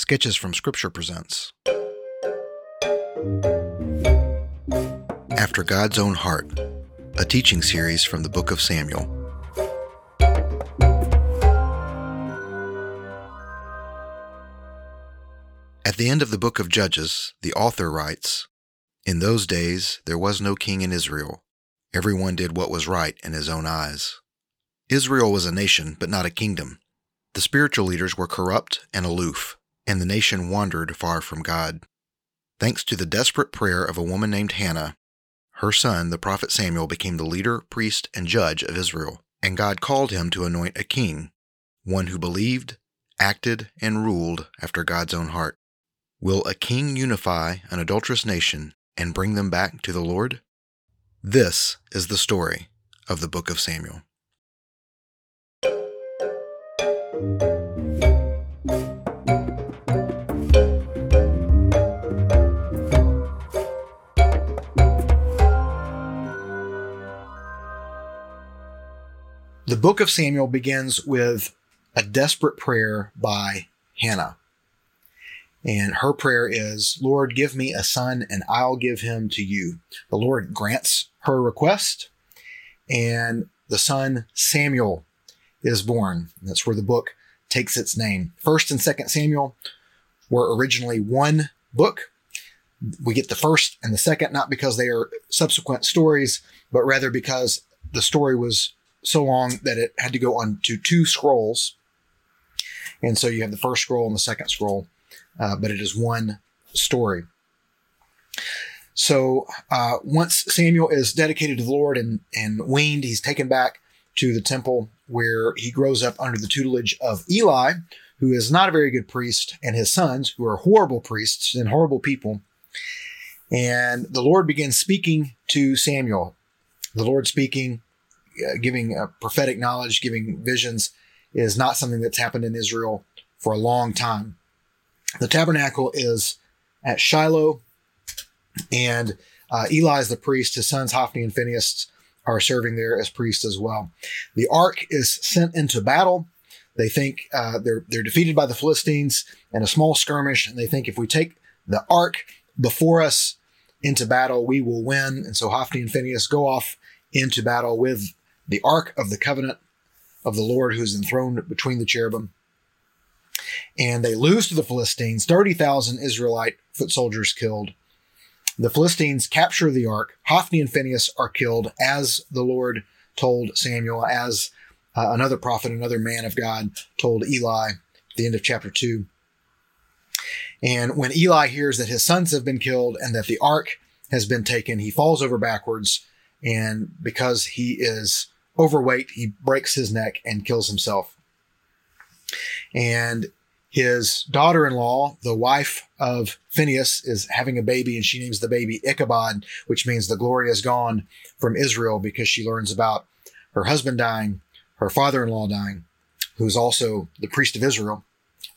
Sketches from Scripture presents. After God's Own Heart, a teaching series from the Book of Samuel. At the end of the book of Judges, the author writes In those days there was no king in Israel. Everyone did what was right in his own eyes. Israel was a nation, but not a kingdom. The spiritual leaders were corrupt and aloof, and the nation wandered far from God. Thanks to the desperate prayer of a woman named Hannah, her son, the prophet Samuel, became the leader, priest, and judge of Israel, and God called him to anoint a king, one who believed, acted, and ruled after God's own heart. Will a king unify an adulterous nation and bring them back to the Lord? This is the story of the book of Samuel. The book of Samuel begins with a desperate prayer by Hannah. And her prayer is, Lord, give me a son and I'll give him to you. The Lord grants her request, and the son Samuel is born. That's where the book takes its name. First and second Samuel were originally one book. We get the first and the second not because they are subsequent stories, but rather because the story was so long that it had to go on to two scrolls. And so you have the first scroll and the second scroll, uh, but it is one story. So uh, once Samuel is dedicated to the Lord and, and weaned, he's taken back to the temple where he grows up under the tutelage of Eli, who is not a very good priest, and his sons, who are horrible priests and horrible people. And the Lord begins speaking to Samuel. The Lord speaking giving uh, prophetic knowledge, giving visions, is not something that's happened in Israel for a long time. The tabernacle is at Shiloh, and uh, Eli is the priest. His sons Hophni and Phinehas are serving there as priests as well. The ark is sent into battle. They think uh, they're they're defeated by the Philistines in a small skirmish, and they think if we take the ark before us into battle, we will win. And so Hophni and Phinehas go off into battle with the Ark of the Covenant of the Lord who's enthroned between the cherubim. And they lose to the Philistines, 30,000 Israelite foot soldiers killed. The Philistines capture the ark. Hophni and Phinehas are killed as the Lord told Samuel, as uh, another prophet, another man of God told Eli at the end of chapter 2. And when Eli hears that his sons have been killed and that the ark has been taken, he falls over backwards. And because he is overweight. He breaks his neck and kills himself. And his daughter in law, the wife of Phinehas, is having a baby and she names the baby Ichabod, which means the glory is gone from Israel because she learns about her husband dying, her father in law dying, who's also the priest of Israel,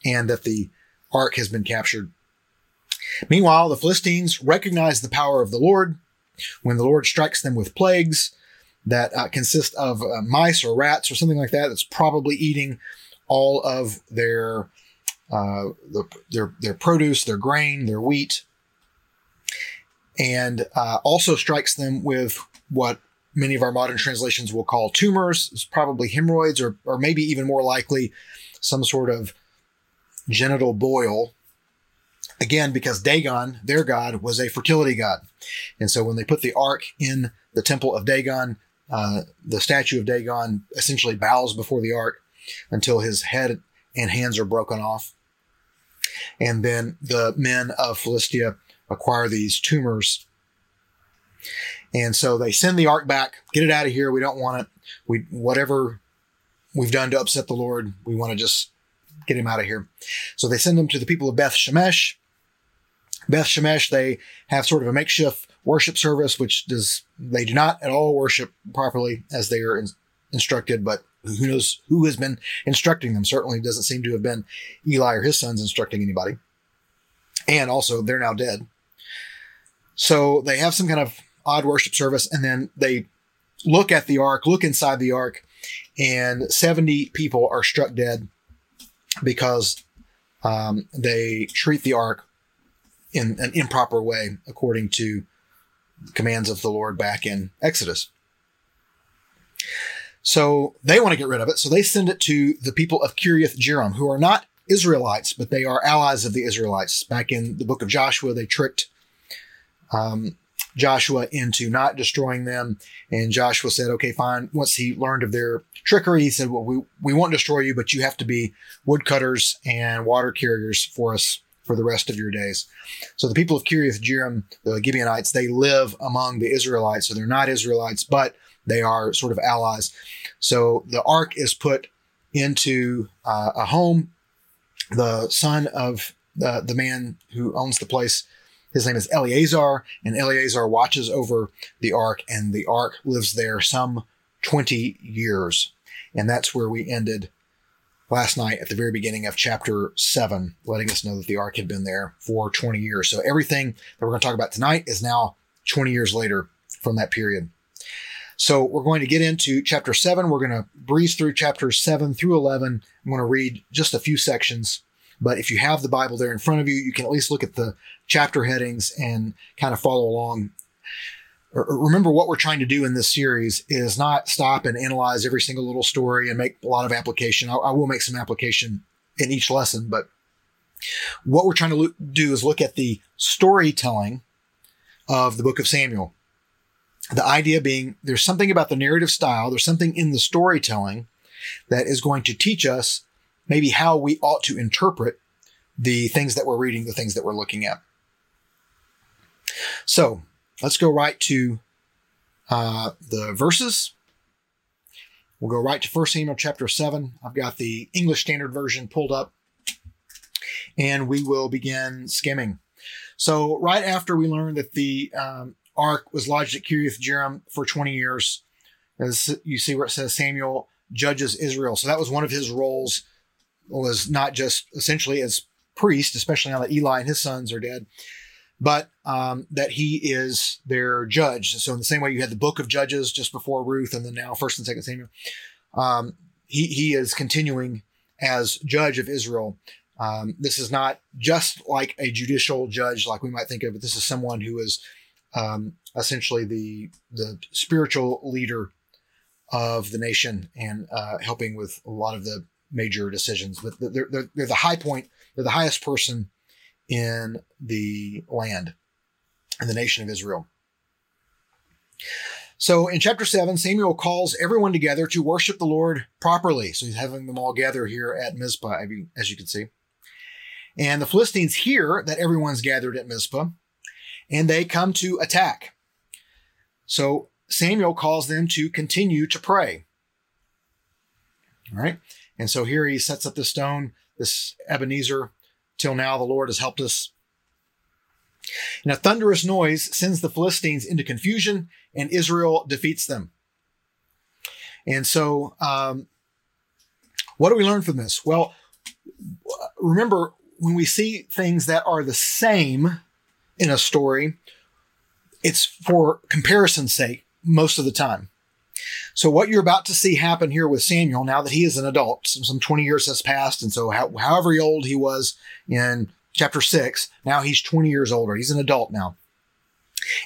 and that the ark has been captured. Meanwhile, the Philistines recognize the power of the Lord when the Lord strikes them with plagues that uh, consist of uh, mice or rats or something like that that's probably eating all of their uh, the, their their produce, their grain, their wheat, and uh, also strikes them with what many of our modern translations will call tumors. It's probably hemorrhoids, or or maybe even more likely some sort of genital boil. Again, because Dagon, their god, was a fertility god, and so when they put the ark in the temple of Dagon, uh, the statue of Dagon essentially bows before the ark until his head and hands are broken off. And then the men of Philistia acquire these tumors. And so they send the ark back, get it out of here. We don't want it. We, whatever we've done to upset the Lord, we want to just get him out of here. So they send him to the people of Beth Shemesh. Beth Shemesh, they have sort of a makeshift worship service, which does they do not at all worship properly as they are in, instructed, but who knows who has been instructing them? Certainly doesn't seem to have been Eli or his sons instructing anybody. And also, they're now dead. So they have some kind of odd worship service, and then they look at the ark, look inside the ark, and 70 people are struck dead because um, they treat the ark in an improper way, according to commands of the Lord back in Exodus. So they want to get rid of it. So they send it to the people of Kiriath Jearim, who are not Israelites, but they are allies of the Israelites. Back in the book of Joshua, they tricked um, Joshua into not destroying them. And Joshua said, okay, fine. Once he learned of their trickery, he said, well, we, we won't destroy you, but you have to be woodcutters and water carriers for us for the rest of your days. So the people of Kiriath Jearim, the Gibeonites, they live among the Israelites. So they're not Israelites, but they are sort of allies. So the ark is put into uh, a home. The son of the, the man who owns the place his name is Eleazar, and Eleazar watches over the ark, and the ark lives there some 20 years. And that's where we ended last night at the very beginning of chapter 7, letting us know that the ark had been there for 20 years. So everything that we're going to talk about tonight is now 20 years later from that period. So we're going to get into chapter 7. We're going to breeze through chapters 7 through 11. I'm going to read just a few sections but if you have the Bible there in front of you, you can at least look at the chapter headings and kind of follow along. Remember what we're trying to do in this series is not stop and analyze every single little story and make a lot of application. I, will make some application in each lesson, but what we're trying to do is look at the storytelling of the book of Samuel. The idea being there's something about the narrative style, there's something in the storytelling that is going to teach us maybe how we ought to interpret the things that we're reading, the things that we're looking at. So let's go right to uh, the verses. We'll go right to 1 Samuel chapter 7. I've got the English Standard Version pulled up, and we will begin skimming. So, right after we learned that the um, ark was lodged at Kiriath Jearim for 20 years, as you see where it says Samuel judges Israel. So, that was one of his roles was not just essentially as priest, especially now that Eli and his sons are dead, but um, that he is their judge. So in the same way you had the book of Judges just before Ruth, and then now First and Second Samuel, um, he he is continuing as judge of Israel. Um, this is not just like a judicial judge, like we might think of it. This is someone who is um, essentially the the spiritual leader of the nation and uh, helping with a lot of the major decisions. But they're, they're, they're the high point. They're the highest person in the land, in the nation of Israel. So in chapter 7, Samuel calls everyone together to worship the Lord properly. So he's having them all gather here at Mizpah, as you can see. And the Philistines hear that everyone's gathered at Mizpah, and they come to attack. So Samuel calls them to continue to pray. All right. And so here he sets up the stone, this Ebenezer. Till now, the Lord has helped us. And a thunderous noise sends the Philistines into confusion, and Israel defeats them. And so, um, what do we learn from this? Well, remember when we see things that are the same in a story, it's for comparison's sake most of the time. So what you're about to see happen here with Samuel, now that he is an adult, some, some 20 years has passed. And so how, however old he was in chapter six, now he's 20 years older. He's an adult now.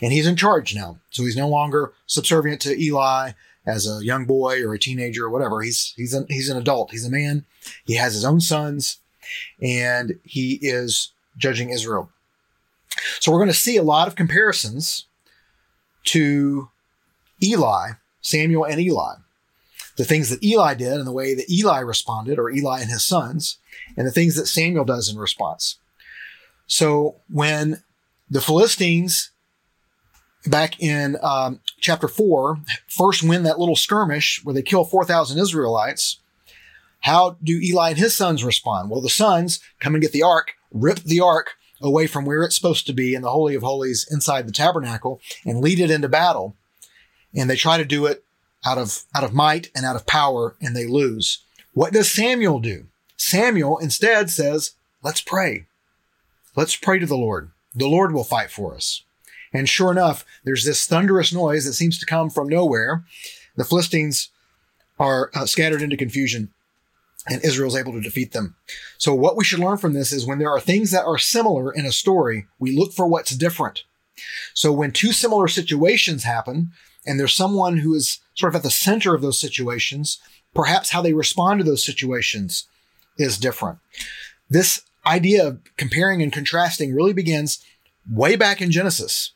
And he's in charge now. So he's no longer subservient to Eli as a young boy or a teenager or whatever. He's, he's an, he's an adult. He's a man. He has his own sons and he is judging Israel. So we're going to see a lot of comparisons to Eli Samuel and Eli. The things that Eli did and the way that Eli responded, or Eli and his sons, and the things that Samuel does in response. So when the Philistines back in um, chapter 4 first win that little skirmish where they kill 4,000 Israelites, how do Eli and his sons respond? Well, the sons come and get the ark, rip the ark away from where it's supposed to be in the Holy of Holies inside the tabernacle and lead it into battle and they try to do it out of, out of might and out of power and they lose. What does Samuel do? Samuel instead says, let's pray. Let's pray to the Lord. The Lord will fight for us. And sure enough, there's this thunderous noise that seems to come from nowhere. The Philistines are uh, scattered into confusion and Israel's able to defeat them. So what we should learn from this is when there are things that are similar in a story, we look for what's different. So when two similar situations happen and there's someone who is sort of at the center of those situations, perhaps how they respond to those situations is different. This idea of comparing and contrasting really begins way back in Genesis.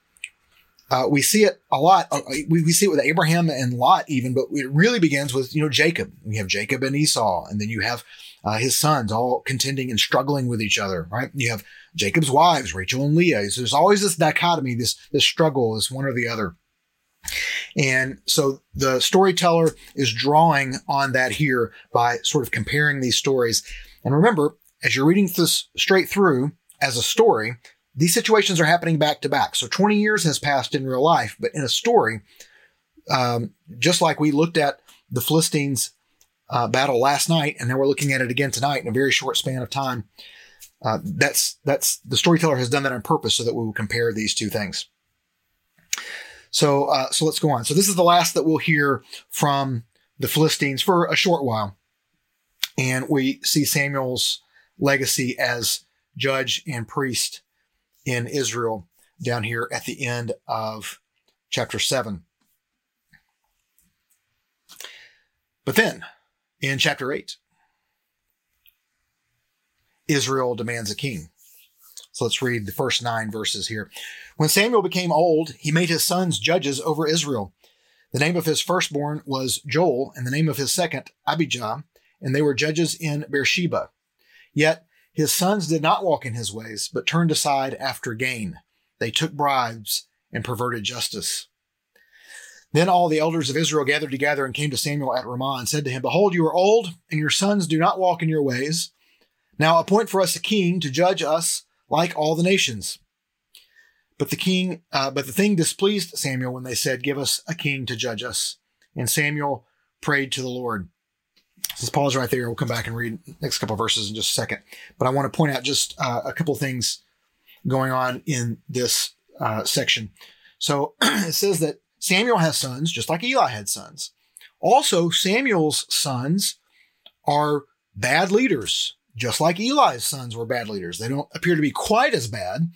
Uh, we see it a lot. Uh, we, we see it with Abraham and Lot, even, but it really begins with you know Jacob. We have Jacob and Esau, and then you have uh, his sons all contending and struggling with each other. Right? You have Jacob's wives, Rachel and Leah. So there's always this dichotomy, this this struggle is one or the other. And so the storyteller is drawing on that here by sort of comparing these stories. And remember, as you're reading this straight through as a story, these situations are happening back to back. So 20 years has passed in real life, but in a story, um, just like we looked at the Philistines uh, battle last night, and then we're looking at it again tonight in a very short span of time. Uh, that's that's the storyteller has done that on purpose so that we will compare these two things. So uh, so let's go on. So this is the last that we'll hear from the Philistines for a short while, and we see Samuel's legacy as judge and priest in Israel down here at the end of chapter 7. But then in chapter 8, Israel demands a king. So let's read the first nine verses here. When Samuel became old, he made his sons judges over Israel. The name of his firstborn was Joel, and the name of his second, Abijah, and they were judges in Beersheba. Yet his sons did not walk in his ways, but turned aside after gain. They took bribes and perverted justice. Then all the elders of Israel gathered together and came to Samuel at Ramah and said to him, Behold, you are old, and your sons do not walk in your ways. Now appoint for us a king to judge us like all the nations. But the king, uh, but the thing displeased Samuel when they said, Give us a king to judge us. And Samuel prayed to the Lord. Let's pause right there. We'll come back and read next couple verses in just a second. But I want to point out just uh, a couple things going on in this uh, section. So it says that Samuel has sons, just like Eli had sons. Also, Samuel's sons are bad leaders, just like Eli's sons were bad leaders. They don't appear to be quite as bad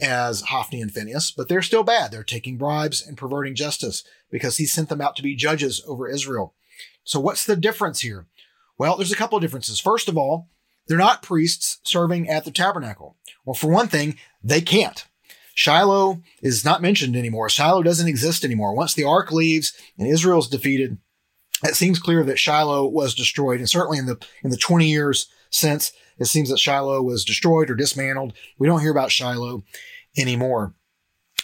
as Hophni and Phinehas, but they're still bad. They're taking bribes and perverting justice because he sent them out to be judges over Israel. So what's the difference here? Well, there's a couple of differences. First of all, they're not priests serving at the tabernacle. Well, for one thing, they can't. Shiloh is not mentioned anymore. Shiloh doesn't exist anymore. Once the ark leaves and Israel's defeated, it seems clear that Shiloh was destroyed. And certainly in the in the 20 years since, it seems that Shiloh was destroyed or dismantled. We don't hear about Shiloh anymore.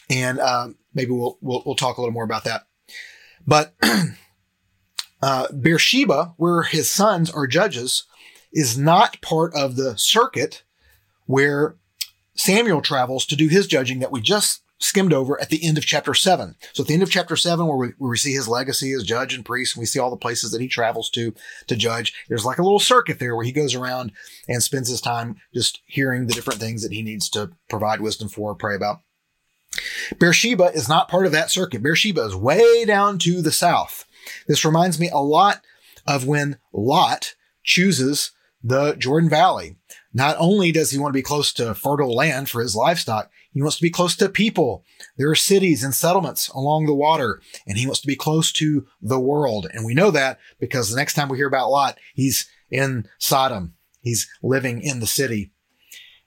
And uh, maybe we'll, we'll we'll talk a little more about that. But Uh, Beersheba, where his sons are judges, is not part of the circuit where Samuel travels to do his judging that we just skimmed over at the end of chapter seven. So at the end of chapter seven, where we, where we see his legacy as judge and priest, and we see all the places that he travels to to judge, there's like a little circuit there where he goes around and spends his time just hearing the different things that he needs to provide wisdom for, pray about. Beersheba is not part of that circuit. Beersheba is way down to the south. This reminds me a lot of when Lot chooses the Jordan Valley. Not only does he want to be close to fertile land for his livestock, he wants to be close to people. There are cities and settlements along the water, and he wants to be close to the world. And we know that because the next time we hear about Lot, he's in Sodom. He's living in the city.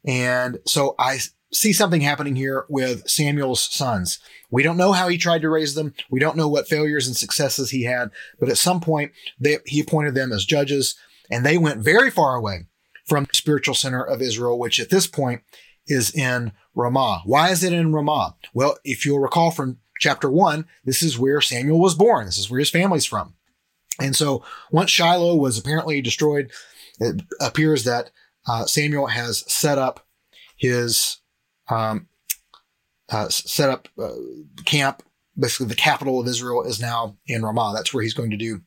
And so I see something happening here with Samuel's sons. We don't know how he tried to raise them. We don't know what failures and successes he had, but at some point they, he appointed them as judges and they went very far away from the spiritual center of Israel, which at this point is in Ramah. Why is it in Ramah? Well, if you'll recall from chapter one, this is where Samuel was born. This is where his family's from. And so once Shiloh was apparently destroyed, it appears that uh, Samuel has set up his um, uh, set up uh, camp. Basically, the capital of Israel is now in Ramah. That's where he's going to do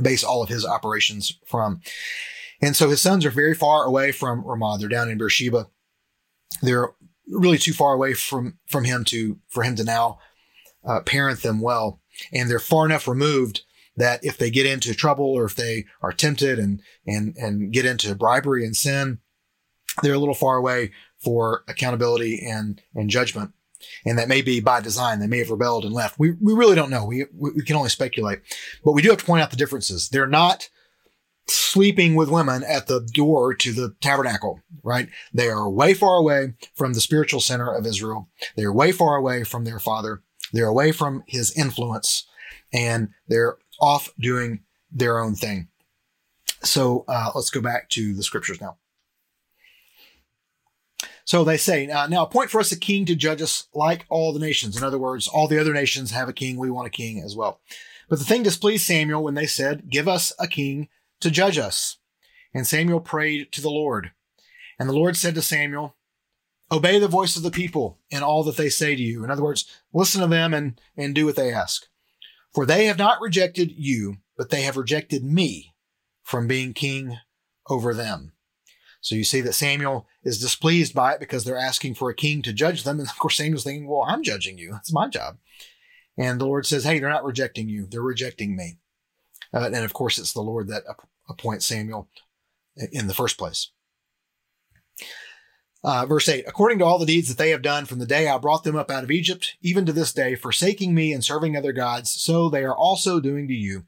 base all of his operations from. And so his sons are very far away from Ramah. They're down in Beersheba. They're really too far away from from him to for him to now uh, parent them well, and they're far enough removed that if they get into trouble or if they are tempted and and and get into bribery and sin, they're a little far away for accountability and and judgment. And that may be by design. They may have rebelled and left. We we really don't know. We we can only speculate. But we do have to point out the differences. They're not sleeping with women at the door to the tabernacle, right? They are way far away from the spiritual center of Israel. They are way far away from their father. They're away from his influence and they're off doing their own thing. So uh, let's go back to the scriptures now. So they say, uh, now appoint for us a king to judge us like all the nations. In other words, all the other nations have a king. We want a king as well. But the thing displeased Samuel when they said, give us a king to judge us. And Samuel prayed to the Lord. And the Lord said to Samuel, obey the voice of the people in all that they say to you. In other words, listen to them and, and do what they ask. For they have not rejected you, but they have rejected me from being king over them. So you see that Samuel is displeased by it because they're asking for a king to judge them. And of course, Samuel's thinking, well, I'm judging you. That's my job. And the Lord says, hey, they're not rejecting you. They're rejecting me. Uh, and of course, it's the Lord that appoints Samuel in the first place. Uh, verse 8 According to all the deeds that they have done from the day I brought them up out of Egypt, even to this day, forsaking me and serving other gods, so they are also doing to you.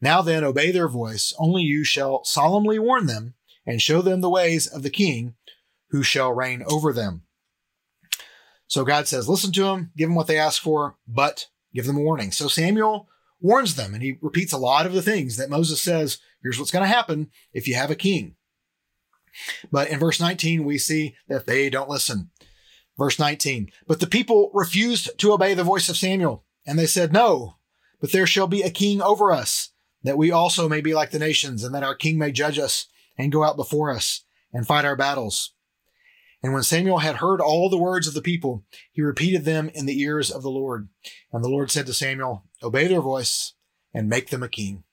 Now then, obey their voice. Only you shall solemnly warn them and show them the ways of the king who shall reign over them. So God says, listen to them, give them what they ask for, but give them a warning. So Samuel warns them and he repeats a lot of the things that Moses says, here's what's going to happen if you have a king. But in verse 19, we see that they don't listen. Verse 19, but the people refused to obey the voice of Samuel, and they said, No, but there shall be a king over us, that we also may be like the nations, and that our king may judge us and go out before us and fight our battles. And when Samuel had heard all the words of the people, he repeated them in the ears of the Lord. And the Lord said to Samuel, Obey their voice and make them a king.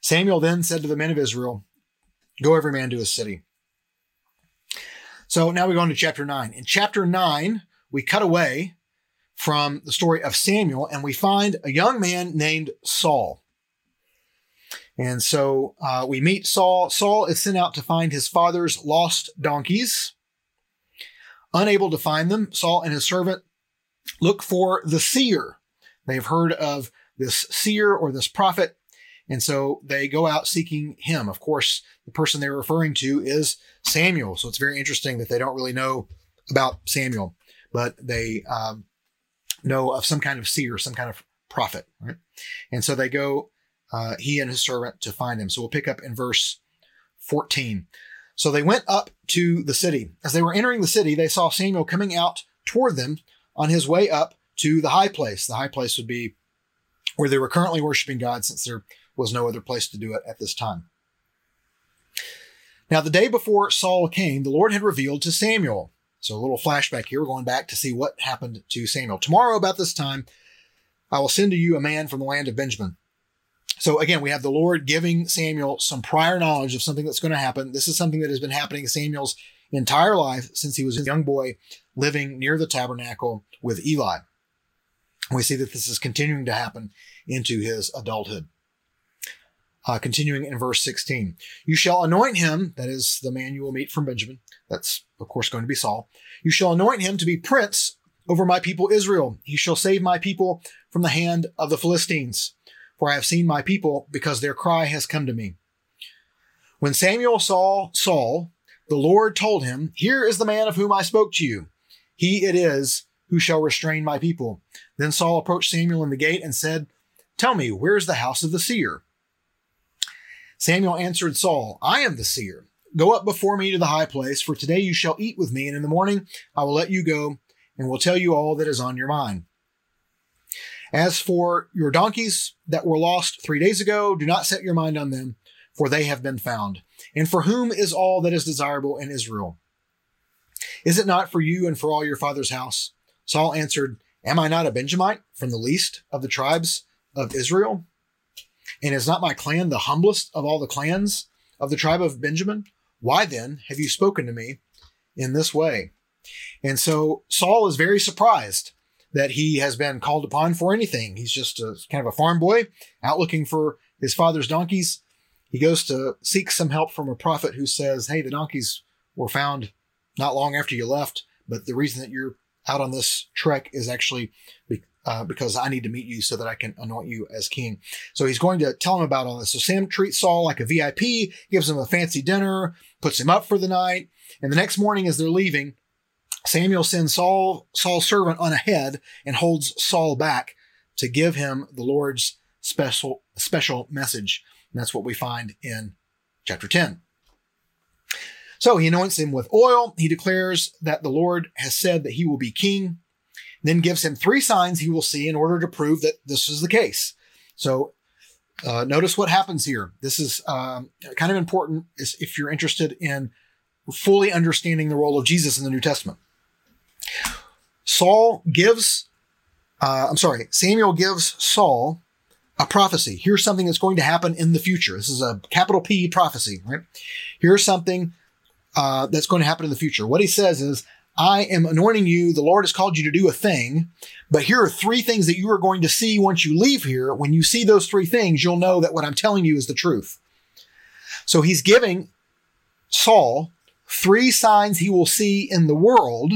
Samuel then said to the men of Israel, Go every man to his city. So now we go into chapter 9. In chapter 9, we cut away from the story of Samuel and we find a young man named Saul. And so uh, we meet Saul. Saul is sent out to find his father's lost donkeys. Unable to find them, Saul and his servant look for the seer. They've heard of this seer or this prophet and so they go out seeking him. Of course, the person they're referring to is Samuel. So it's very interesting that they don't really know about Samuel, but they um, know of some kind of seer, some kind of prophet, right? And so they go, uh, he and his servant, to find him. So we'll pick up in verse 14. So they went up to the city. As they were entering the city, they saw Samuel coming out toward them on his way up to the high place. The high place would be where they were currently worshiping God since they're was no other place to do it at this time. Now, the day before Saul came, the Lord had revealed to Samuel. So, a little flashback here. We're going back to see what happened to Samuel. Tomorrow, about this time, I will send to you a man from the land of Benjamin. So, again, we have the Lord giving Samuel some prior knowledge of something that's going to happen. This is something that has been happening Samuel's entire life since he was a young boy living near the tabernacle with Eli. We see that this is continuing to happen into his adulthood. Uh, continuing in verse 16, you shall anoint him, that is the man you will meet from Benjamin. That's, of course, going to be Saul. You shall anoint him to be prince over my people Israel. He shall save my people from the hand of the Philistines. For I have seen my people because their cry has come to me. When Samuel saw Saul, the Lord told him, Here is the man of whom I spoke to you. He it is who shall restrain my people. Then Saul approached Samuel in the gate and said, Tell me, where is the house of the seer? Samuel answered Saul, I am the seer. Go up before me to the high place, for today you shall eat with me, and in the morning I will let you go and will tell you all that is on your mind. As for your donkeys that were lost three days ago, do not set your mind on them, for they have been found. And for whom is all that is desirable in Israel? Is it not for you and for all your father's house? Saul answered, Am I not a Benjamite from the least of the tribes of Israel? And is not my clan the humblest of all the clans of the tribe of Benjamin? Why then have you spoken to me in this way? And so Saul is very surprised that he has been called upon for anything. He's just a kind of a farm boy out looking for his father's donkeys. He goes to seek some help from a prophet who says, Hey, the donkeys were found not long after you left, but the reason that you're out on this trek is actually uh, because I need to meet you so that I can anoint you as king. So he's going to tell him about all this. So Sam treats Saul like a VIP, gives him a fancy dinner, puts him up for the night. And the next morning, as they're leaving, Samuel sends Saul, Saul's servant on ahead and holds Saul back to give him the Lord's special, special message. And that's what we find in chapter 10. So he anoints him with oil. He declares that the Lord has said that he will be king, then gives him three signs he will see in order to prove that this is the case. So uh, notice what happens here. This is um, kind of important if you're interested in fully understanding the role of Jesus in the New Testament. Saul gives, uh, I'm sorry, Samuel gives Saul a prophecy. Here's something that's going to happen in the future. This is a capital P prophecy, right? Here's something uh, that's going to happen in the future. What he says is, I am anointing you. The Lord has called you to do a thing, but here are three things that you are going to see once you leave here. When you see those three things, you'll know that what I'm telling you is the truth. So he's giving Saul three signs he will see in the world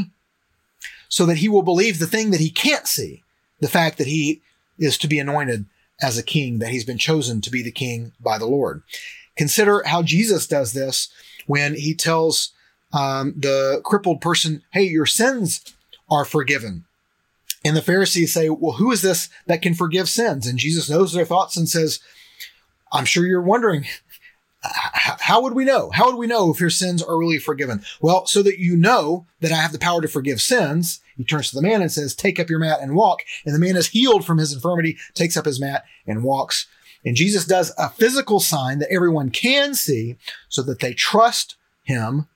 so that he will believe the thing that he can't see, the fact that he is to be anointed as a king, that he's been chosen to be the king by the Lord. Consider how Jesus does this when he tells um, the crippled person, Hey, your sins are forgiven. And the Pharisees say, Well, who is this that can forgive sins? And Jesus knows their thoughts and says, I'm sure you're wondering, how would we know? How would we know if your sins are really forgiven? Well, so that you know that I have the power to forgive sins, he turns to the man and says, Take up your mat and walk. And the man is healed from his infirmity, takes up his mat and walks. And Jesus does a physical sign that everyone can see so that they trust him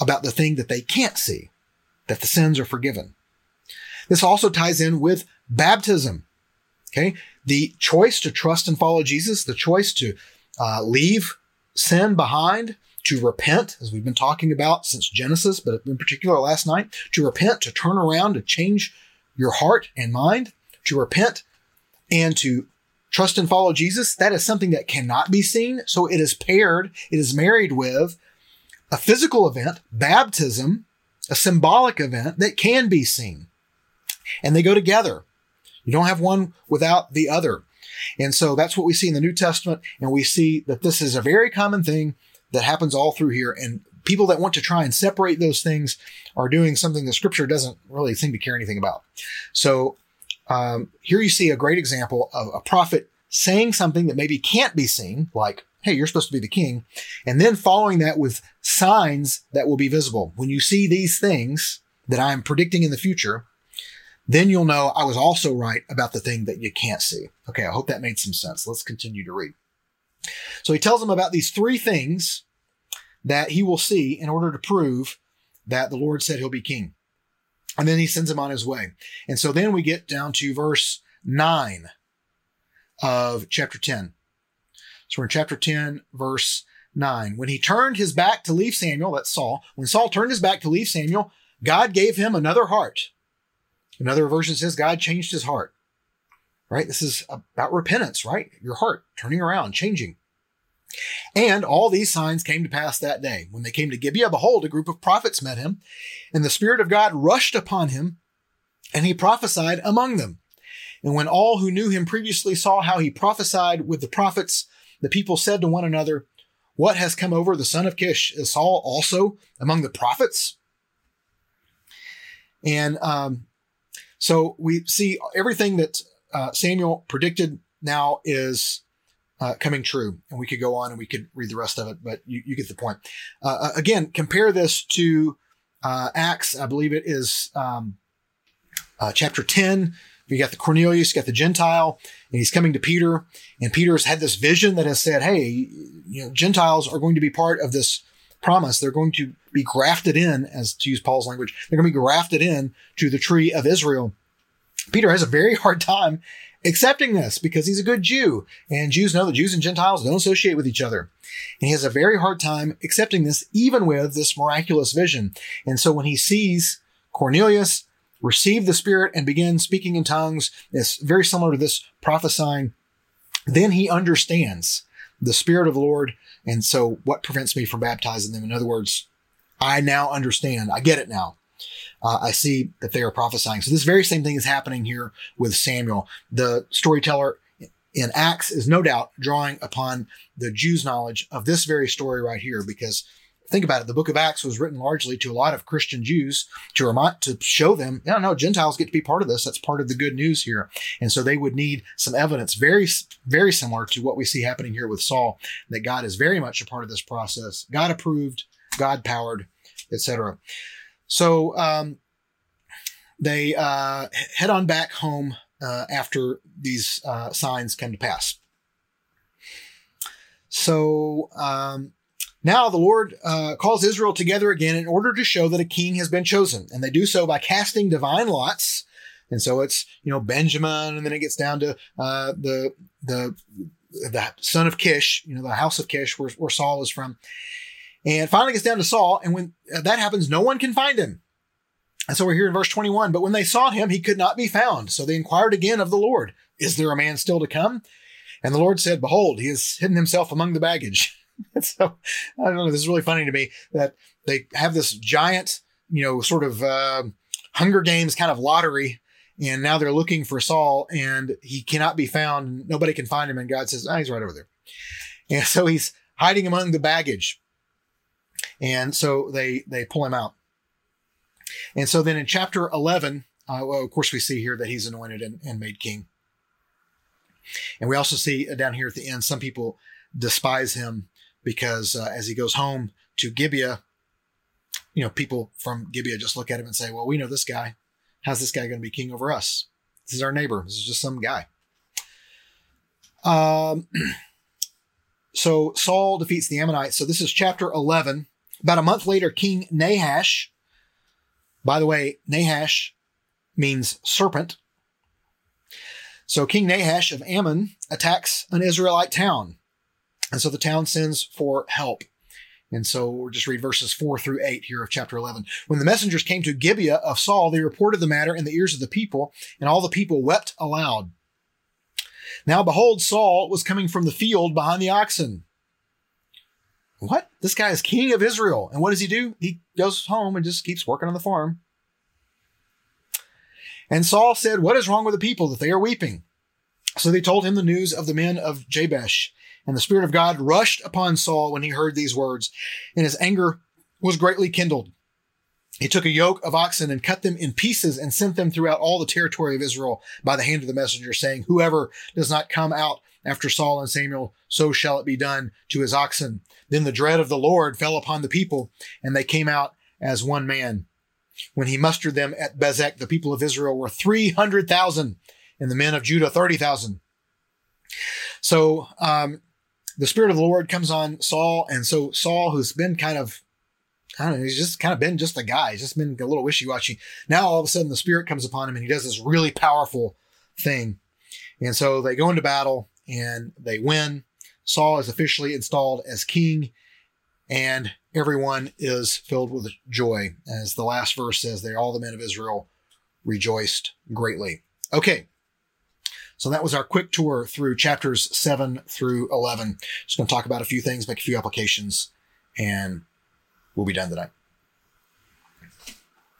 about the thing that they can't see, that the sins are forgiven. This also ties in with baptism. Okay. The choice to trust and follow Jesus, the choice to uh, leave sin behind, to repent, as we've been talking about since Genesis, but in particular last night, to repent, to turn around, to change your heart and mind, to repent and to trust and follow Jesus, that is something that cannot be seen. So it is paired, it is married with a physical event, baptism, a symbolic event that can be seen. And they go together. You don't have one without the other. And so that's what we see in the New Testament. And we see that this is a very common thing that happens all through here. And people that want to try and separate those things are doing something the scripture doesn't really seem to care anything about. So um, here you see a great example of a prophet saying something that maybe can't be seen, like, hey, you're supposed to be the king, and then following that with signs that will be visible. When you see these things that I'm predicting in the future, then you'll know I was also right about the thing that you can't see. Okay, I hope that made some sense. Let's continue to read. So he tells them about these three things that he will see in order to prove that the Lord said he'll be king. And then he sends him on his way. And so then we get down to verse 9 of chapter 10. So we're in chapter 10, verse 9. When he turned his back to leave Samuel, that's Saul, when Saul turned his back to leave Samuel, God gave him another heart Another version says God changed his heart. Right? This is about repentance, right? Your heart turning around, changing. And all these signs came to pass that day. When they came to Gibeah, behold, a group of prophets met him, and the Spirit of God rushed upon him, and he prophesied among them. And when all who knew him previously saw how he prophesied with the prophets, the people said to one another, What has come over the son of Kish? Is Saul also among the prophets? And um, so we see everything that uh, Samuel predicted now is uh, coming true. And we could go on and we could read the rest of it, but you, you get the point. Uh, uh again, compare this to uh, Acts. I believe it is um, uh, chapter 10. You got the Cornelius, you got the Gentile, and he's coming to Peter. And Peter's had this vision that has said, hey, you know, Gentiles are going to be part of this promise. They're going to be grafted in, as to use Paul's language, they're going to be grafted in to the tree of Israel. Peter has a very hard time accepting this because he's a good Jew and Jews know that Jews and Gentiles don't associate with each other. And he has a very hard time accepting this, even with this miraculous vision. And so when he sees Cornelius receive the Spirit and begin speaking in tongues. It's very similar to this prophesying. Then he understands the Spirit of the Lord. And so what prevents me from baptizing them? In other words, I now understand. I get it now. Uh, I see that they are prophesying. So this very same thing is happening here with Samuel. The storyteller in Acts is no doubt drawing upon the Jews' knowledge of this very story right here, because think about it, the book of Acts was written largely to a lot of Christian Jews to remind, to show them, no, no, Gentiles get to be part of this. That's part of the good news here. And so they would need some evidence very, very similar to what we see happening here with Saul, that God is very much a part of this process. God approved, God powered, etc. So, um, they, uh, head on back home uh, after these uh, signs come to pass. So um, now the Lord uh, calls Israel together again in order to show that a king has been chosen, and they do so by casting divine lots. And so it's you know Benjamin, and then it gets down to uh, the the the son of Kish, you know the house of Kish, where, where Saul is from, and finally gets down to Saul. And when that happens, no one can find him. And so we're here in verse 21. But when they saw him, he could not be found. So they inquired again of the Lord, Is there a man still to come? And the Lord said, Behold, he has hidden himself among the baggage. so I don't know. This is really funny to me that they have this giant, you know, sort of uh, Hunger Games kind of lottery. And now they're looking for Saul and he cannot be found. Nobody can find him. And God says, oh, he's right over there. And so he's hiding among the baggage. And so they, they pull him out. And so then in chapter 11, uh, well, of course, we see here that he's anointed and, and made king. And we also see down here at the end, some people despise him because uh, as he goes home to Gibeah, you know, people from Gibeah just look at him and say, well, we know this guy. How's this guy going to be king over us? This is our neighbor. This is just some guy. Um, so Saul defeats the Ammonites. So this is chapter 11. About a month later, King Nahash by the way, Nahash means serpent. So King Nahash of Ammon attacks an Israelite town. And so the town sends for help. And so we'll just read verses four through eight here of chapter 11. When the messengers came to Gibeah of Saul, they reported the matter in the ears of the people, and all the people wept aloud. Now behold, Saul was coming from the field behind the oxen what? This guy is king of Israel. And what does he do? He goes home and just keeps working on the farm. And Saul said, What is wrong with the people that they are weeping? So they told him the news of the men of Jabesh. And the Spirit of God rushed upon Saul when he heard these words, and his anger was greatly kindled. He took a yoke of oxen and cut them in pieces and sent them throughout all the territory of Israel by the hand of the messenger, saying, Whoever does not come out after Saul and Samuel, so shall it be done to his oxen. Then the dread of the Lord fell upon the people, and they came out as one man. When he mustered them at Bezek, the people of Israel were 300,000, and the men of Judah 30,000. So um, the Spirit of the Lord comes on Saul, and so Saul, who's been kind of I don't know, he's just kind of been just a guy. He's just been a little wishy washy. Now all of a sudden the spirit comes upon him and he does this really powerful thing. And so they go into battle and they win. Saul is officially installed as king, and everyone is filled with joy. As the last verse says, they all the men of Israel rejoiced greatly. Okay. So that was our quick tour through chapters 7 through 11. Just going to talk about a few things, make a few applications, and we'll be done tonight.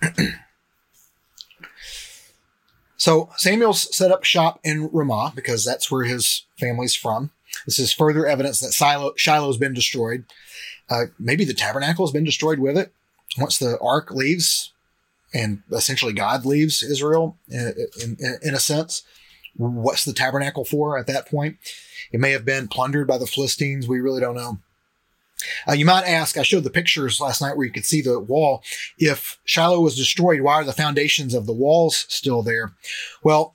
So Samuel's set up shop in Ramah because that's where his family's from. This is further evidence that Shiloh, Shiloh's been destroyed. Uh, maybe the tabernacle has been destroyed with it. Once the ark leaves, and essentially God leaves Israel in, in, in, a sense, what's the tabernacle for at that point? It may have been plundered by the Philistines. We really don't know. Uh, you might ask, I showed the pictures last night where you could see the wall. If Shiloh was destroyed, why are the foundations of the walls still there? Well,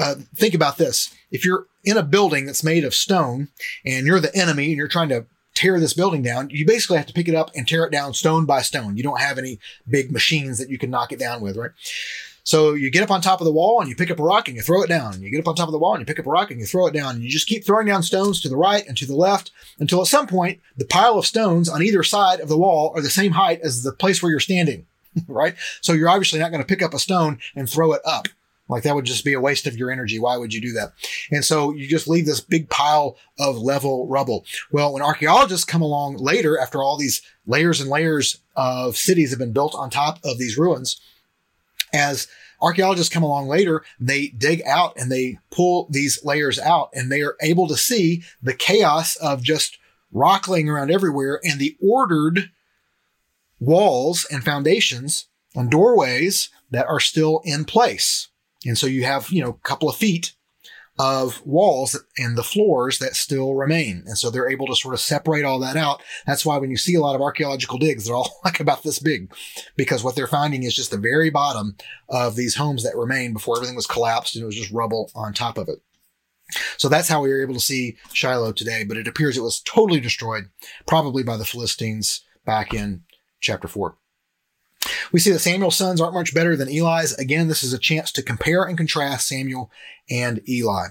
uh, think about this. If you're in a building that's made of stone and you're the enemy and you're trying to tear this building down, you basically have to pick it up and tear it down stone by stone. You don't have any big machines that you can knock it down with, right? So you get up on top of the wall and you pick up a rock and you throw it down. You get up on top of the wall and you pick up a rock and you throw it down. And you just keep throwing down stones to the right and to the left until at some point the pile of stones on either side of the wall are the same height as the place where you're standing. right? So you're obviously not going to pick up a stone and throw it up. Like that would just be a waste of your energy. Why would you do that? And so you just leave this big pile of level rubble. Well, when archaeologists come along later, after all these layers and layers of cities have been built on top of these ruins, as archaeologists come along later, they dig out and they pull these layers out and they are able to see the chaos of just rock laying around everywhere and the ordered walls and foundations and doorways that are still in place. And so you have, you know, a couple of feet of walls and the floors that still remain. And so they're able to sort of separate all that out. That's why when you see a lot of archaeological digs, they're all like about this big because what they're finding is just the very bottom of these homes that remain before everything was collapsed and it was just rubble on top of it. So that's how we were able to see Shiloh today, but it appears it was totally destroyed, probably by the Philistines back in chapter 4. We see that Samuel's sons aren't much better than Eli's. Again, this is a chance to compare and contrast Samuel and Eli.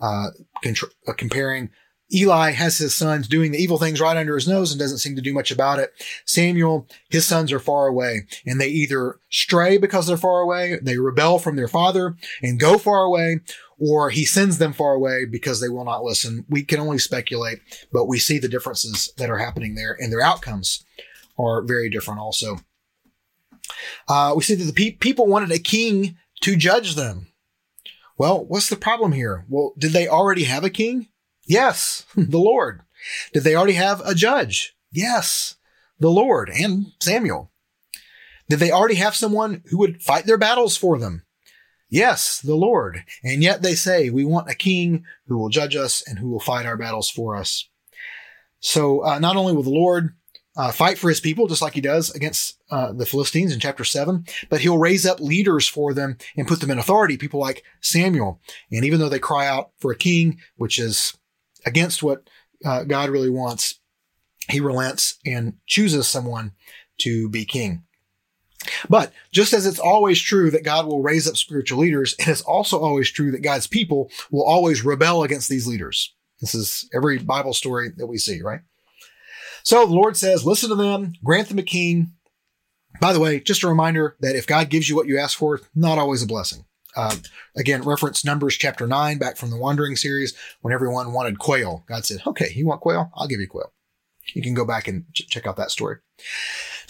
Uh, contra- uh, comparing Eli has his sons doing the evil things right under his nose and doesn't seem to do much about it. Samuel, his sons are far away and they either stray because they're far away, they rebel from their father and go far away, or he sends them far away because they will not listen. We can only speculate, but we see the differences that are happening there and their outcomes are very different also. Uh, we see that the pe- people wanted a king to judge them. Well, what's the problem here? Well, did they already have a king? Yes, the Lord. Did they already have a judge? Yes, the Lord and Samuel. Did they already have someone who would fight their battles for them? Yes, the Lord. And yet they say, we want a king who will judge us and who will fight our battles for us. So uh, not only will the Lord uh, fight for his people, just like he does against uh, the Philistines in chapter 7, but he'll raise up leaders for them and put them in authority, people like Samuel. And even though they cry out for a king, which is against what uh, God really wants, he relents and chooses someone to be king. But just as it's always true that God will raise up spiritual leaders, it is also always true that God's people will always rebel against these leaders. This is every Bible story that we see, right? So the Lord says, listen to them, grant them a king. By the way, just a reminder that if God gives you what you ask for, not always a blessing. Uh, again, reference Numbers chapter 9 back from the Wandering series when everyone wanted quail. God said, okay, you want quail? I'll give you quail. You can go back and ch- check out that story.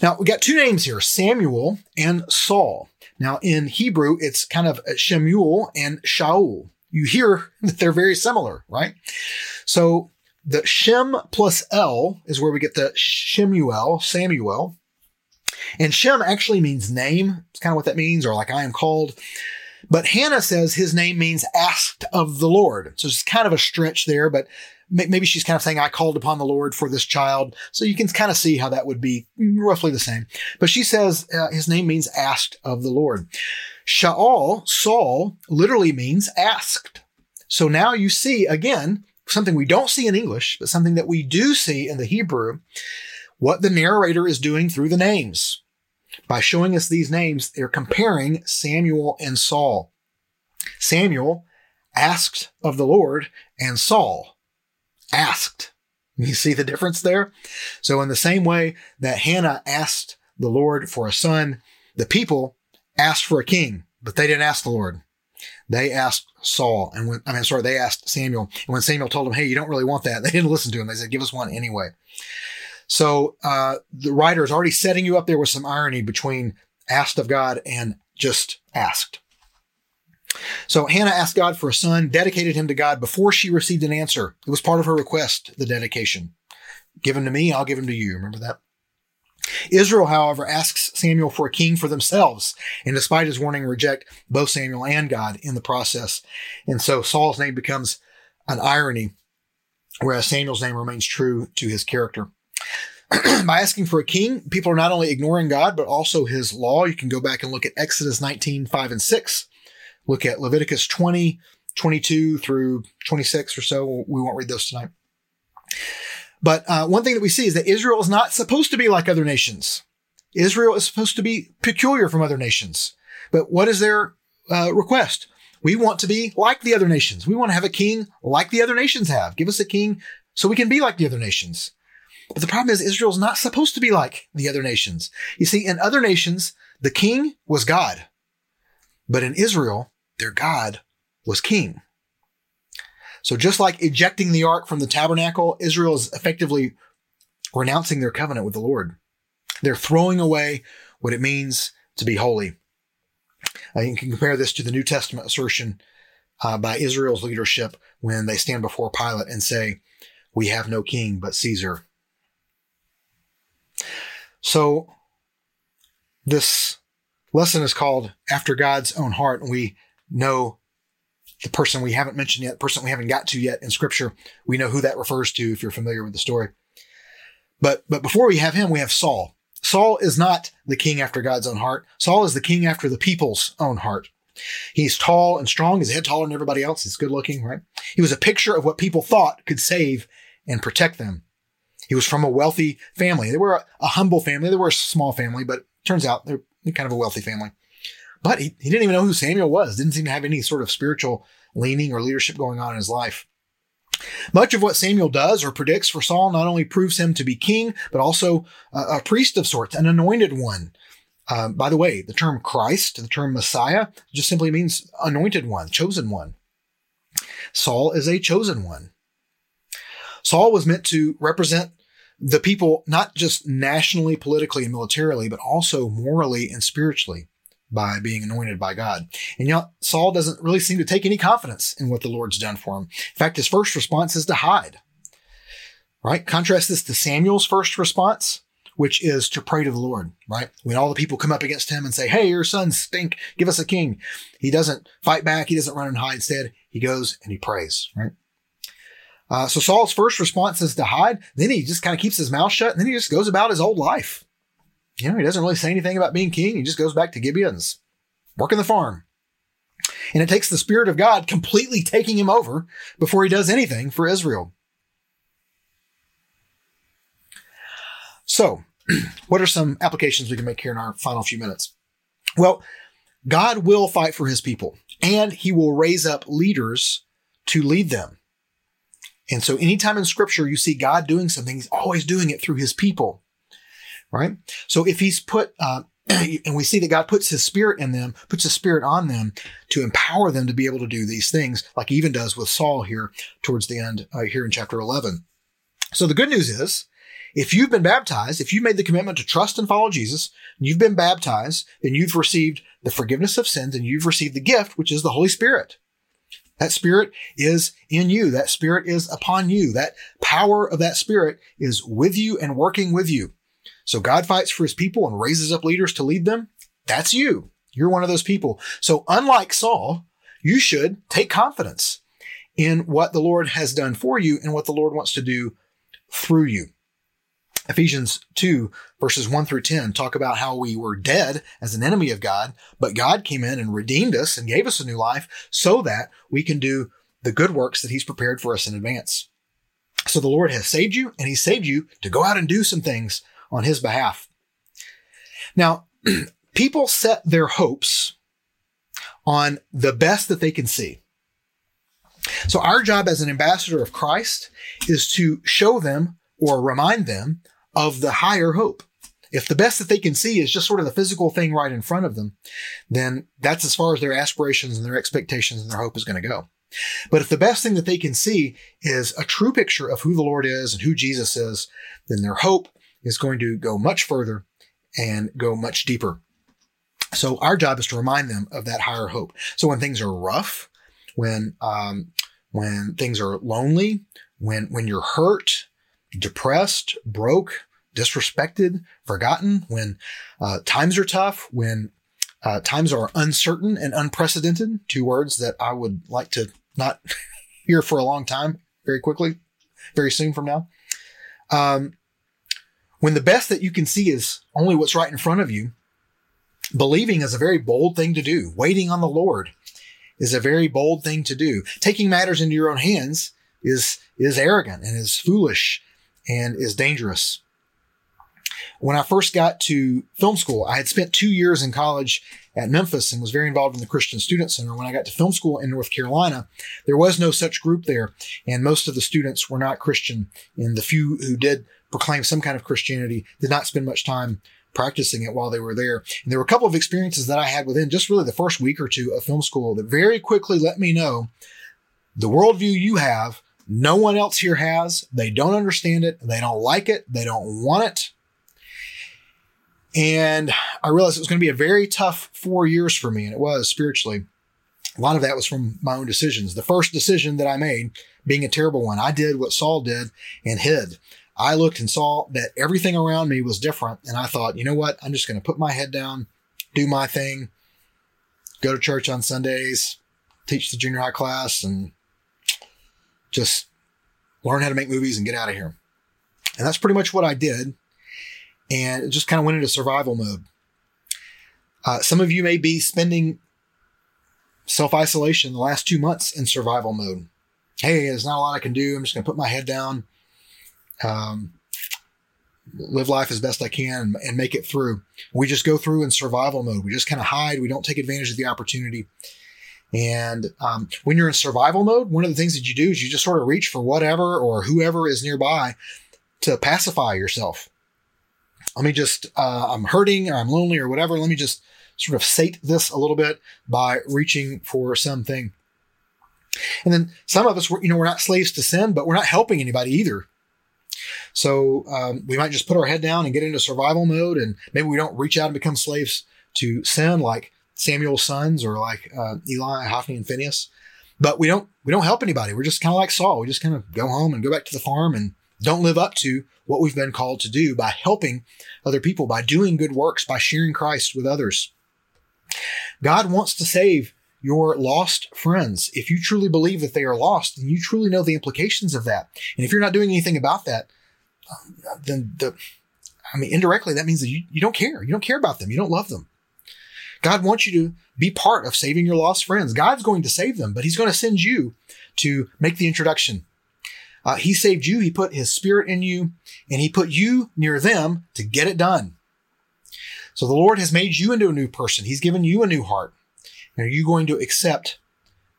Now, we got two names here, Samuel and Saul. Now, in Hebrew, it's kind of Shemuel and Shaul. You hear that they're very similar, right? So the Shem plus L is where we get the Shemuel, Samuel. And Shem actually means name. It's kind of what that means, or like I am called. But Hannah says his name means asked of the Lord. So it's kind of a stretch there, but maybe she's kind of saying, I called upon the Lord for this child. So you can kind of see how that would be roughly the same. But she says uh, his name means asked of the Lord. Shaul, Saul, literally means asked. So now you see again, something we don't see in English, but something that we do see in the Hebrew, what the narrator is doing through the names. By showing us these names, they're comparing Samuel and Saul. Samuel asked of the Lord, and Saul asked. You see the difference there? So, in the same way that Hannah asked the Lord for a son, the people asked for a king, but they didn't ask the Lord. They asked Saul, and when I mean, sorry, they asked Samuel, and when Samuel told them, "Hey, you don't really want that," they didn't listen to him. They said, "Give us one anyway." So uh, the writer is already setting you up there with some irony between asked of God and just asked. So Hannah asked God for a son, dedicated him to God before she received an answer. It was part of her request, the dedication. Give him to me, I'll give him to you. Remember that? Israel, however, asks Samuel for a king for themselves, and despite his warning, reject both Samuel and God in the process. And so Saul's name becomes an irony, whereas Samuel's name remains true to his character. By asking for a king, people are not only ignoring God, but also his law. You can go back and look at Exodus 19, 5 and 6. Look at Leviticus 20, 22 through 26 or so. We won't read those tonight. But uh, one thing that we see is that Israel is not supposed to be like other nations. Israel is supposed to be peculiar from other nations. But what is their uh, request? We want to be like the other nations. We want to have a king like the other nations have. Give us a king so we can be like the other nations. But the problem is Israel's not supposed to be like the other nations. You see, in other nations, the king was God, but in Israel, their God was king. So just like ejecting the ark from the tabernacle, Israel is effectively renouncing their covenant with the Lord. They're throwing away what it means to be holy. Uh, you can compare this to the New Testament assertion uh, by Israel's leadership when they stand before Pilate and say, We have no king but Caesar. So, this lesson is called After God's Own Heart, and we know the person we haven't mentioned yet, the person we haven't got to yet in Scripture. We know who that refers to if you're familiar with the story. But but before we have him, we have Saul. Saul is not the king after God's own heart. Saul is the king after the people's own heart. He's tall and strong. He's a head taller than everybody else. He's good looking, right? He was a picture of what people thought could save and protect them. He was from a wealthy family. They were a, a humble family. They were a small family, but turns out they're kind of a wealthy family. But he, he didn't even know who Samuel was. Didn't seem to have any sort of spiritual leaning or leadership going on in his life. Much of what Samuel does or predicts for Saul not only proves him to be king, but also a, a priest of sorts, an anointed one. Uh, by the way, the term Christ, the term Messiah, just simply means anointed one, chosen one. Saul is a chosen one. Saul was meant to represent the people not just nationally, politically, and militarily, but also morally and spiritually by being anointed by God. And yet Saul doesn't really seem to take any confidence in what the Lord's done for him. In fact, his first response is to hide. Right? Contrast this to Samuel's first response, which is to pray to the Lord, right? When all the people come up against him and say, Hey, your sons stink. Give us a king. He doesn't fight back. He doesn't run and hide. Instead, he goes and he prays, right? Uh, so Saul's first response is to hide. Then he just kind of keeps his mouth shut and then he just goes about his old life. You know, he doesn't really say anything about being king. He just goes back to Gibeon's working the farm. And it takes the Spirit of God completely taking him over before he does anything for Israel. So, what are some applications we can make here in our final few minutes? Well, God will fight for his people and he will raise up leaders to lead them. And so anytime in scripture you see God doing something, he's always doing it through his people right? So if he's put, uh, and we see that God puts his spirit in them, puts his spirit on them to empower them to be able to do these things, like he even does with Saul here towards the end, uh, here in chapter 11. So the good news is, if you've been baptized, if you've made the commitment to trust and follow Jesus, and you've been baptized, then you've received the forgiveness of sins and you've received the gift, which is the Holy Spirit. That spirit is in you. That spirit is upon you. That power of that spirit is with you and working with you. So God fights for his people and raises up leaders to lead them. That's you. You're one of those people. So unlike Saul, you should take confidence in what the Lord has done for you and what the Lord wants to do through you. Ephesians 2 verses 1 through 10 talk about how we were dead as an enemy of God, but God came in and redeemed us and gave us a new life so that we can do the good works that he's prepared for us in advance. So the Lord has saved you and he saved you to go out and do some things on his behalf. Now, people set their hopes on the best that they can see. So our job as an ambassador of Christ is to show them or remind them of the higher hope. If the best that they can see is just sort of the physical thing right in front of them, then that's as far as their aspirations and their expectations and their hope is going to go. But if the best thing that they can see is a true picture of who the Lord is and who Jesus is, then their hope is going to go much further and go much deeper. So our job is to remind them of that higher hope. So when things are rough, when um, when things are lonely, when when you're hurt, depressed, broke, disrespected, forgotten, when uh, times are tough, when uh, times are uncertain and unprecedented, two words that I would like to not hear for a long time, very quickly, very soon from now. Um, when the best that you can see is only what's right in front of you, believing is a very bold thing to do. Waiting on the Lord is a very bold thing to do. Taking matters into your own hands is, is arrogant and is foolish and is dangerous. When I first got to film school, I had spent two years in college at Memphis and was very involved in the Christian Student Center. When I got to film school in North Carolina, there was no such group there, and most of the students were not Christian. And the few who did proclaim some kind of Christianity, did not spend much time practicing it while they were there. And there were a couple of experiences that I had within just really the first week or two of film school that very quickly let me know the worldview you have, no one else here has. They don't understand it. They don't like it. They don't want it. And I realized it was going to be a very tough four years for me, and it was spiritually. A lot of that was from my own decisions. The first decision that I made, being a terrible one, I did what Saul did and hid. I looked and saw that everything around me was different. And I thought, you know what? I'm just going to put my head down, do my thing, go to church on Sundays, teach the junior high class, and just learn how to make movies and get out of here. And that's pretty much what I did. And it just kind of went into survival mode. Uh, some of you may be spending self isolation the last two months in survival mode. Hey, there's not a lot I can do. I'm just going to put my head down, um, live life as best I can, and make it through. We just go through in survival mode. We just kind of hide. We don't take advantage of the opportunity. And um, when you're in survival mode, one of the things that you do is you just sort of reach for whatever or whoever is nearby to pacify yourself. Let me just, uh, I'm hurting or I'm lonely or whatever. Let me just sort of sate this a little bit by reaching for something. And then some of us, you know, we're not slaves to sin, but we're not helping anybody either. So um, we might just put our head down and get into survival mode, and maybe we don't reach out and become slaves to sin like Samuel's sons or like uh, Eli, Hophni, and Phinehas. But we don't we don't help anybody. We're just kind of like Saul. We just kind of go home and go back to the farm and don't live up to what we've been called to do by helping other people, by doing good works, by sharing Christ with others. God wants to save your lost friends. If you truly believe that they are lost, then you truly know the implications of that. And if you're not doing anything about that, then the, I mean, indirectly, that means that you, you don't care. You don't care about them. You don't love them. God wants you to be part of saving your lost friends. God's going to save them, but he's going to send you to make the introduction. Uh, he saved you. He put his spirit in you and he put you near them to get it done. So the Lord has made you into a new person. He's given you a new heart. And are you going to accept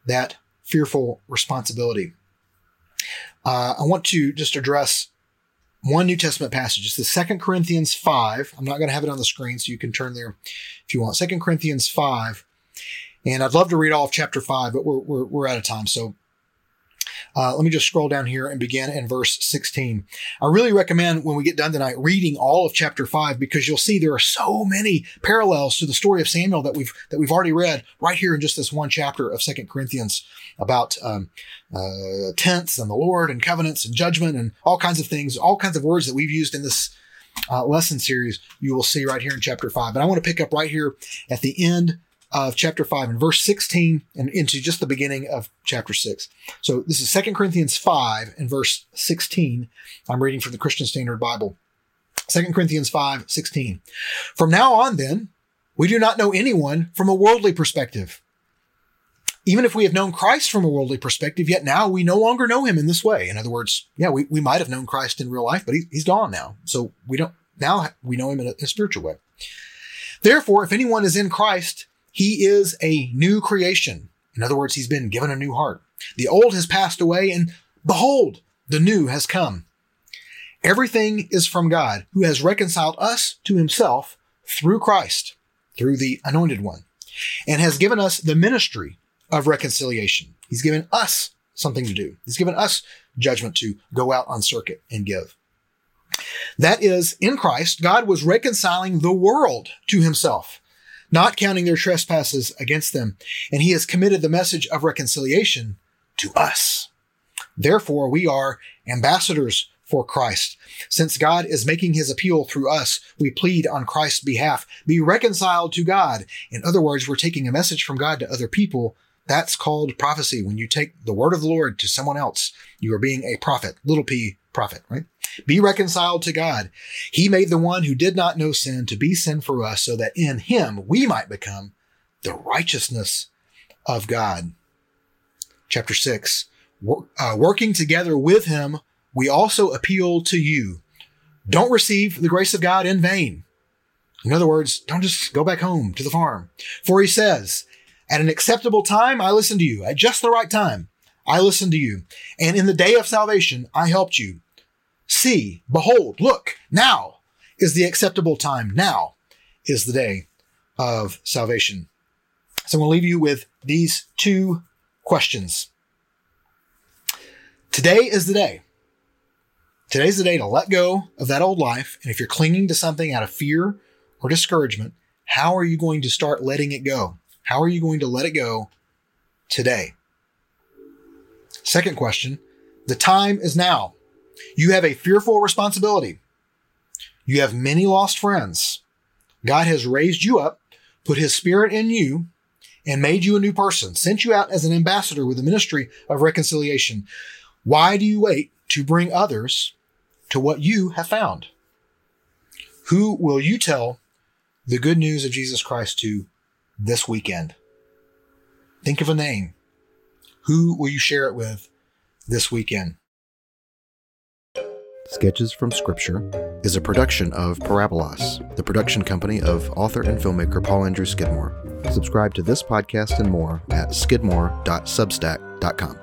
that fearful responsibility? Uh, I want to just address one New Testament passage. It's the Second Corinthians 5. I'm not going to have it on the screen, so you can turn there if you want. Second Corinthians 5. And I'd love to read all of chapter 5, but we're, we're, we're out of time. So uh, let me just scroll down here and begin in verse 16. I really recommend when we get done tonight reading all of chapter 5 because you'll see there are so many parallels to the story of Samuel that we've that we've already read right here in just this one chapter of Second Corinthians about um, uh, tents and the Lord and covenants and judgment and all kinds of things, all kinds of words that we've used in this uh, lesson series. You will see right here in chapter 5. And I want to pick up right here at the end of chapter 5 and verse 16 and into just the beginning of chapter 6. So this is 2 Corinthians 5 and verse 16. I'm reading from the Christian Standard Bible. 2 Corinthians 5, 16. From now on then, we do not know anyone from a worldly perspective. Even if we have known Christ from a worldly perspective, yet now we no longer know him in this way. In other words, yeah, we, we might have known Christ in real life, but he, he's gone now. So we don't, now we know him in a, in a spiritual way. Therefore, if anyone is in Christ, he is a new creation. In other words, he's been given a new heart. The old has passed away and behold, the new has come. Everything is from God who has reconciled us to himself through Christ, through the anointed one, and has given us the ministry of reconciliation. He's given us something to do. He's given us judgment to go out on circuit and give. That is, in Christ, God was reconciling the world to himself not counting their trespasses against them, and he has committed the message of reconciliation to us. Therefore, we are ambassadors for Christ. Since God is making his appeal through us, we plead on Christ's behalf. Be reconciled to God. In other words, we're taking a message from God to other people. That's called prophecy. When you take the word of the Lord to someone else, you are being a prophet, little p prophet, right? Be reconciled to God. He made the one who did not know sin to be sin for us so that in him we might become the righteousness of God. Chapter six, uh, working together with him, we also appeal to you. Don't receive the grace of God in vain. In other words, don't just go back home to the farm. For he says, at an acceptable time, I listened to you. At just the right time, I listened to you. And in the day of salvation, I helped you. See, behold, look, now is the acceptable time. Now is the day of salvation. So I'm going to leave you with these two questions. Today is the day. Today's the day to let go of that old life. And if you're clinging to something out of fear or discouragement, how are you going to start letting it go? How are you going to let it go today? Second question the time is now. You have a fearful responsibility. You have many lost friends. God has raised you up, put his spirit in you, and made you a new person, sent you out as an ambassador with a ministry of reconciliation. Why do you wait to bring others to what you have found? Who will you tell the good news of Jesus Christ to this weekend? Think of a name. Who will you share it with this weekend? Sketches from Scripture is a production of Parabolas, the production company of author and filmmaker Paul Andrew Skidmore. Subscribe to this podcast and more at skidmore.substack.com.